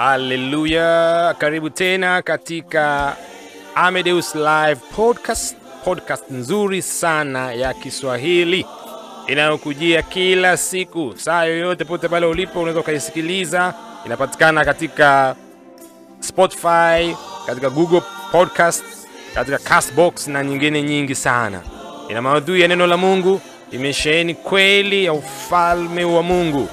Haleluya, karibu tena katika Amedeus Live Podcast, podcast nzuri sana ya Kiswahili. Inayokujia kila siku, saa yoyote, pote pale ulipo, unaweza ukaisikiliza. Inapatikana katika Spotify, katika Google Podcast, katika Castbox na nyingine nyingi sana. Ina maudhui ya neno la Mungu, imesheheni kweli ya ufalme wa Mungu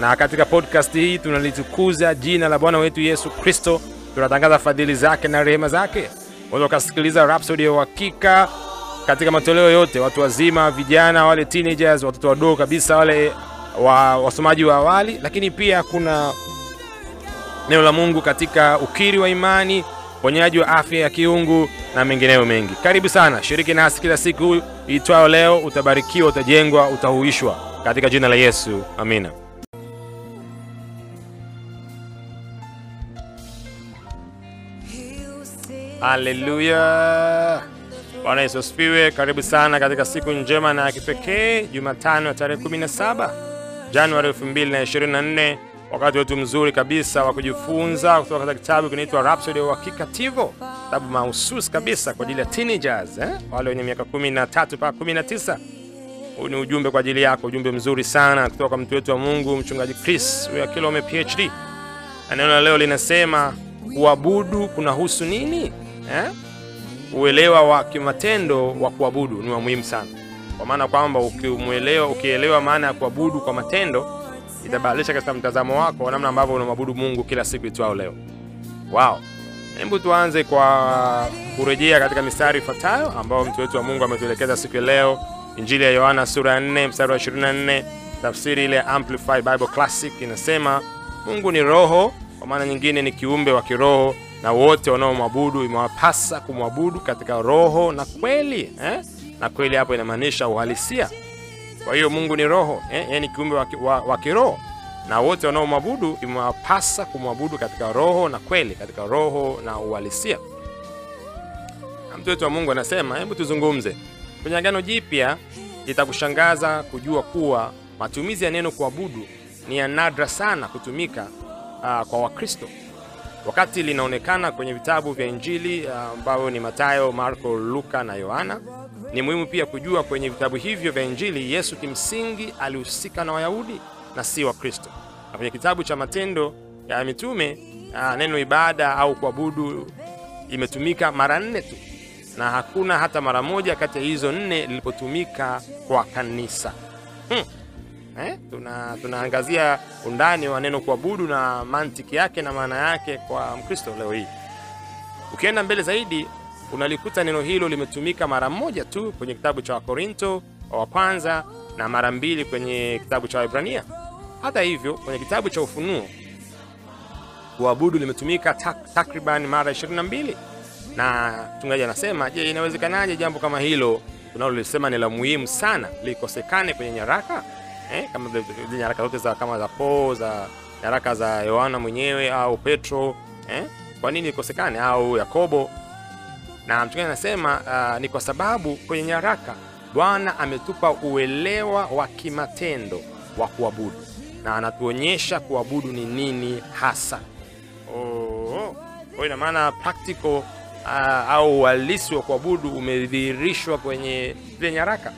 na katika podcast hii tunalitukuza jina la Bwana wetu Yesu Kristo, tunatangaza fadhili zake na rehema zake. Unaweza ukasikiliza Rhapsody ya uhakika katika matoleo yote, watu wazima, vijana, wale teenagers, watoto wadogo kabisa, wale wa, wasomaji wa awali, lakini pia kuna neno la Mungu katika ukiri wa imani, uponyaji wa afya ya kiungu na mengineyo mengi. Karibu sana, shiriki nasi kila siku itwayo leo. Utabarikiwa, utajengwa, utahuishwa katika jina la Yesu, amina. Haleluya! Bwana Yesu asifiwe. Karibu sana katika siku njema na ya kipekee, Jumatano ya tarehe 17 Januari 2024, wakati wetu mzuri kabisa wa kujifunza kutoka katika kitabu kinaitwa Rhapsody ya Uhakika Tivo, kitabu mahususi kabisa kwa ajili ya teenagers, eh? wale wenye miaka 13 mpaka 19. Huu ni ujumbe kwa ajili yako, ujumbe mzuri sana kutoka kwa mtu wetu wa Mungu, mchungaji Chris Kilome PhD, neno la leo linasema kuabudu kunahusu nini eh? Uelewa wa kimatendo wa kuabudu ni wa muhimu sana, kwa maana kwamba ukimuelewa, ukielewa maana ya kuabudu kwa matendo itabadilisha katika mtazamo wako wa namna ambavyo unamwabudu Mungu kila siku itwao leo. Wow, hebu tuanze kwa kurejea katika mistari ifuatayo ambayo mtu wetu wa Mungu ametuelekeza siku ya leo, Injili ya Yohana sura ya 4 mstari wa 24, tafsiri ile Amplified Bible Classic inasema, Mungu ni roho, kwa maana nyingine ni kiumbe wa kiroho na wote wanaomwabudu imewapasa kumwabudu katika roho na kweli eh? na kweli hapo inamaanisha uhalisia. Kwa hiyo Mungu ni roho eh? yeye kiumbe wa, kiroho na wote wanaomwabudu imewapasa kumwabudu katika roho na kweli, katika roho na uhalisia. Mtu wetu wa Mungu anasema, hebu tuzungumze kwenye Agano Jipya. Itakushangaza kujua kuwa matumizi ya neno kuabudu ni ya nadra sana kutumika uh, kwa Wakristo wakati linaonekana kwenye vitabu vya Injili ambavyo ni Mathayo, Marko, Luka na Yohana. Ni muhimu pia kujua kwenye vitabu hivyo vya Injili Yesu kimsingi alihusika na Wayahudi na si Wakristo. Na kwenye kitabu cha Matendo ya Mitume neno ibada au kuabudu imetumika mara nne tu, na hakuna hata mara moja kati ya hizo nne lilipotumika kwa kanisa hmm. Eh, tuna tunaangazia undani wa neno kuabudu na mantiki yake na maana yake kwa Mkristo leo hii. Ukienda mbele zaidi, unalikuta neno hilo limetumika mara moja tu kwenye kitabu cha Wakorinto wa kwanza na mara mbili kwenye kitabu cha Waebrania. Hata hivyo, kwenye kitabu cha Ufunuo kuabudu limetumika tak, takriban mara 22 na mchungaji anasema, je, inawezekanaje jambo kama hilo tunalolisema ni la muhimu sana likosekane kwenye nyaraka Eh, kama zile nyaraka zote za kama za Paul za nyaraka za Yohana mwenyewe au Petro eh, kwa nini ikosekane au Yakobo? Na mchungaji anasema uh, ni kwa sababu kwenye nyaraka Bwana ametupa uelewa wa kimatendo wa kuabudu na anatuonyesha kuabudu ni nini hasa. Oh, oh. ina maana practical uh, au uhalisi wa kuabudu umedhihirishwa kwenye zile nyaraka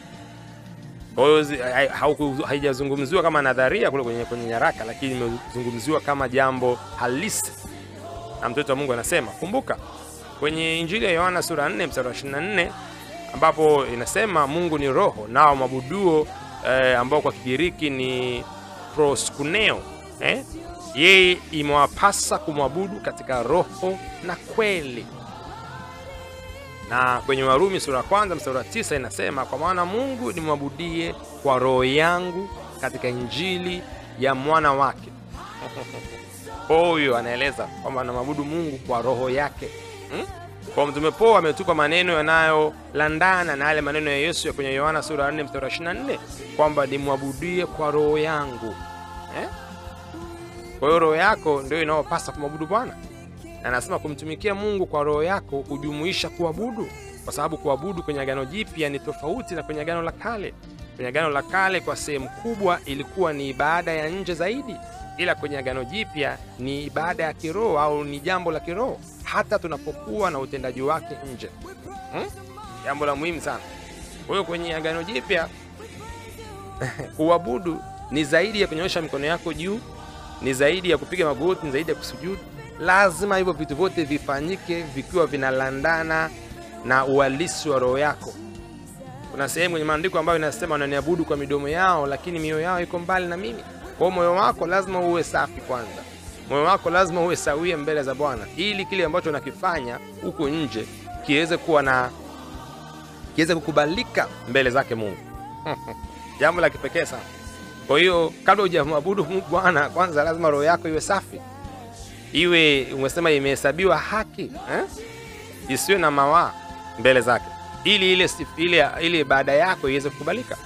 kwa hiyo haijazungumziwa kama nadharia kule kwenye, kwenye nyaraka, lakini imezungumziwa kama jambo halisi. Na mtoto wa Mungu anasema, kumbuka kwenye Injili ya Yohana sura 4 mstari wa 24 ambapo inasema Mungu ni roho, nao mabuduo eh, ambao kwa Kigiriki ni proskuneo eh, yeye imewapasa kumwabudu katika roho na kweli na kwenye Warumi sura ya kwanza mstari wa tisa inasema kwa maana Mungu nimwabudie kwa roho yangu katika injili ya mwana wake. Huyo anaeleza kwamba anamwabudu Mungu kwa roho yake hmm? Kwa Mtume Paulo ametupa maneno yanayolandana na yale maneno ya Yesu ya kwenye Yohana sura ya 4 mstari wa 24 kwamba nimwabudie kwa roho yangu eh? Kwa hiyo roho yako ndio inayopasa kumwabudu Bwana na anasema kumtumikia Mungu kwa roho yako hujumuisha kuabudu, kwa sababu kuabudu kwenye Agano Jipya ni tofauti na kwenye Agano la Kale. Kwenye Agano la Kale kwa sehemu kubwa ilikuwa ni ibada ya nje zaidi, ila kwenye Agano Jipya ni ibada ya kiroho au ni jambo la kiroho, hata tunapokuwa na utendaji wake nje hmm? Jambo la muhimu sana. Kwa hiyo kwenye Agano Jipya kuabudu ni zaidi ya kunyoesha mikono yako juu, ni zaidi ya kupiga magoti, ni zaidi ya kusujudu. Lazima hivyo vitu vyote vifanyike vikiwa vinalandana na uhalisi wa roho yako. Kuna sehemu kwenye maandiko ambayo inasema wananiabudu kwa midomo yao, lakini mioyo yao iko mbali na mimi. Kwa moyo wako lazima uwe safi kwanza, moyo wako lazima uwe sawia mbele za Bwana, ili kile ambacho unakifanya huko nje kiweze kuwa na kiweze kukubalika mbele zake Mungu. Jambo la kipekee sana. Kwa hiyo kabla hujamwabudu Bwana, kwanza lazima roho yako iwe safi, iwe umesema imehesabiwa haki eh? isiwe na mawaa mbele zake, ili ile ile ile ibada yako iweze kukubalika.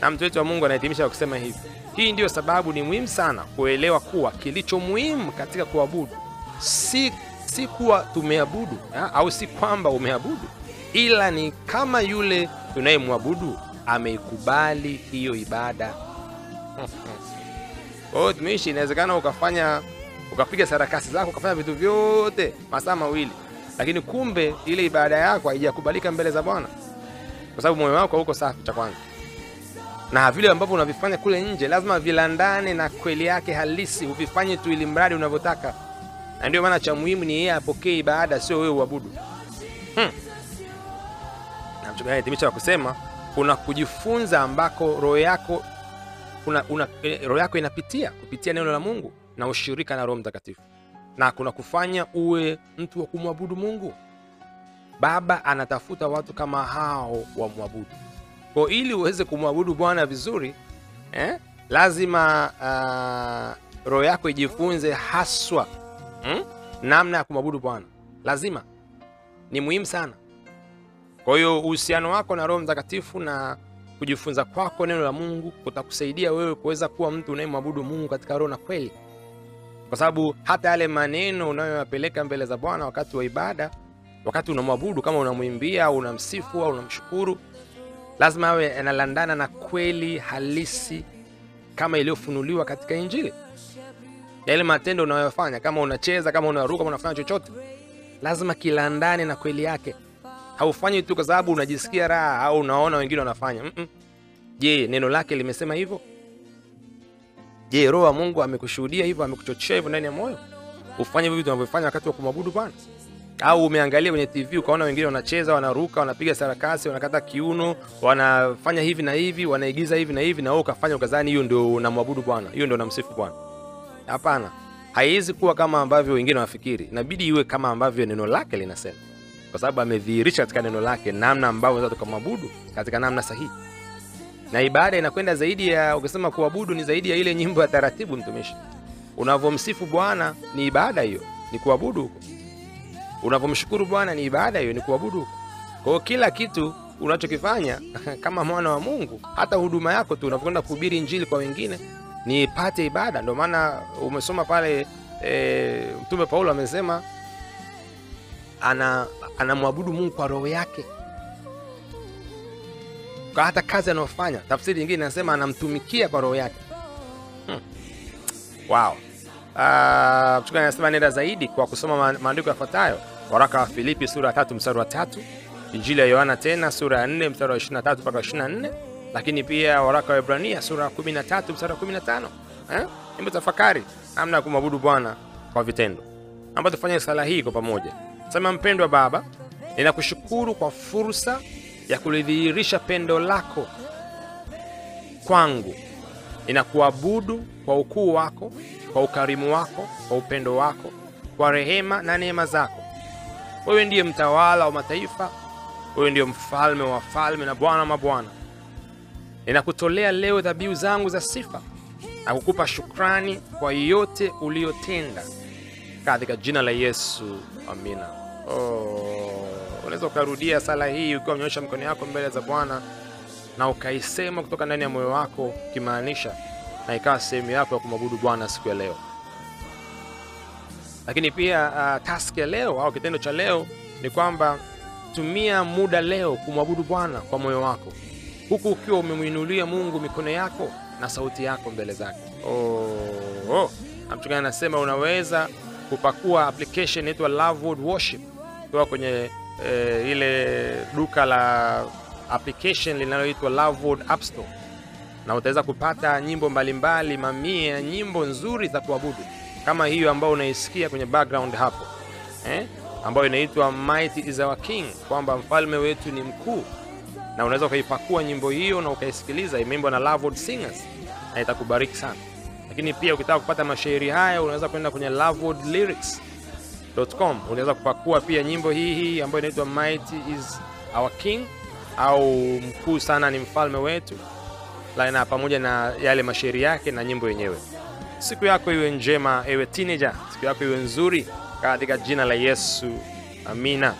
Na mtu wetu wa Mungu anahitimisha kwa kusema hivi, hii ndiyo sababu ni muhimu sana kuelewa kuwa kilicho muhimu katika kuabudu si, si kuwa tumeabudu ha? au si kwamba umeabudu, ila ni kama yule tunayemwabudu ameikubali hiyo ibada. Kwa hiyo tumishi, inawezekana ukafanya ukapiga sarakasi zako ukafanya vitu vyote masaa mawili, lakini kumbe ile ibada yako haijakubalika mbele za Bwana, kwa sababu moyo wako hauko safi, cha kwanza, na vile ambavyo unavifanya kule nje lazima vilandane na kweli yake halisi, uvifanye tu ili mradi unavyotaka. Na ndio maana cha muhimu ni yeye apokee ibada, sio wewe uabudu. hmm. na mchungaji anahitimisha kusema kuna kujifunza ambako roho yako una, una, roho yako inapitia kupitia neno la Mungu na ushirika na Roho Mtakatifu, na kuna kufanya uwe mtu wa kumwabudu Mungu. Baba anatafuta watu kama hao wamwabudu. Kwa ili uweze kumwabudu Bwana vizuri eh, lazima uh, roho yako ijifunze haswa hmm, namna ya kumwabudu Bwana. Lazima ni muhimu sana. Kwa hiyo uhusiano wako na Roho Mtakatifu na kujifunza kwako neno la Mungu kutakusaidia wewe kuweza kuwa mtu unayemwabudu Mungu katika roho na kweli, kwa sababu hata yale maneno unayoyapeleka mbele za Bwana wakati wa ibada, wakati unamwabudu, kama unamwimbia au unamsifu au unamshukuru, lazima awe yanalandana na kweli halisi kama iliyofunuliwa katika Injili. Yale matendo unayofanya, kama unacheza, kama unaruka, kama unafanya chochote, lazima kilandane na kweli yake. Haufanyi tu kwa sababu unajisikia raha au unaona wengine wanafanya. mm. Je, neno lake limesema hivyo? Je, Roho wa Mungu amekushuhudia hivyo, amekuchochea hivyo ndani ya moyo ufanye vitu unavyofanya wakati wa kumwabudu Bwana? Au umeangalia kwenye TV ukaona wengine wanacheza, wanaruka, wanapiga sarakasi, wanakata kiuno, wanafanya hivi na hivi, wanaigiza hivi na hivi, na ukafanya ukazani hiyo ndio unamwabudu Bwana, hiyo ndio unamsifu Bwana? Hapana, haiwezi kuwa kama ambavyo wengine wanafikiri. Inabidi iwe kama ambavyo neno lake linasema kwa sababu amedhihirisha katika neno lake namna ambavyo unaweza tukamwabudu katika namna sahihi. Na ibada inakwenda zaidi ya, ukisema kuabudu ni zaidi ya ile nyimbo ya taratibu. Mtumishi, unavyomsifu Bwana ni ibada, hiyo ni kuabudu huko. Unavyomshukuru Bwana ni ibada, hiyo ni kuabudu huko. Kwa kila kitu unachokifanya kama mwana wa Mungu, hata huduma yako tu unapokwenda kuhubiri injili kwa wengine ni ipate ibada. Ndio maana umesoma pale e, Mtume Paulo amesema ana anamwabudu Mungu kwa roho yake, kwa hata kazi anayofanya. Tafsiri nyingine inasema anamtumikia kwa roho yake. hmm. Wow. Uh, anasema nenda zaidi kwa kusoma maandiko yafuatayo: waraka wa Filipi sura ya tatu mstari wa tatu, injili ya Yohana tena sura ya 4 mstari wa 23 mpaka 24, lakini pia waraka wa Ibrania sura ya 13 mstari wa 15. Eh, hebu tafakari namna ya kumwabudu Bwana kwa vitendo, ambapo tufanye sala hii kwa pamoja. Sema, mpendwa Baba, ninakushukuru kwa fursa ya kulidhihirisha pendo lako kwangu. Ninakuabudu kwa ukuu wako, kwa ukarimu wako, kwa upendo wako, kwa rehema na neema zako. Wewe ndiye mtawala wa mataifa, wewe ndiye mfalme wa wafalme na Bwana wa mabwana. Ninakutolea leo dhabihu zangu za sifa na kukupa shukrani kwa yote uliyotenda katika jina la Yesu, amina. Oh, unaweza ukarudia sala hii ukiwa umenyosha mikono yako mbele za Bwana na ukaisema kutoka ndani ya moyo wako ukimaanisha, na ikawa sehemu yako ya kumwabudu Bwana siku ya leo. Lakini pia uh, task ya leo au kitendo cha leo ni kwamba tumia muda leo kumwabudu Bwana kwa moyo wako. huku ukiwa umemwinulia Mungu mikono yako na sauti yako mbele zake. Oh, oh. Mchungaji anasema unaweza kupakua application inaitwa Lovewood Worship kutoka kwenye eh, ile duka la application linaloitwa Lovewood App Store, na utaweza kupata nyimbo mbalimbali, mamia ya nyimbo nzuri za kuabudu kama hiyo ambayo unaisikia kwenye background hapo eh? ambayo inaitwa Mighty is our King, kwamba mfalme wetu ni mkuu, na unaweza ukaipakua nyimbo hiyo na ukaisikiliza. Imeimbwa na Lovewood Singers na itakubariki sana. Lakini pia ukitaka kupata mashairi haya unaweza kwenda kwenye lovewoodlyrics.com. Unaweza kupakua pia nyimbo hii hii ambayo inaitwa Mighty is our King au mkuu sana ni mfalme wetu, na pamoja na yale mashairi yake na nyimbo yenyewe. Siku yako iwe njema, ewe teenager, siku yako iwe nzuri katika jina la Yesu, amina.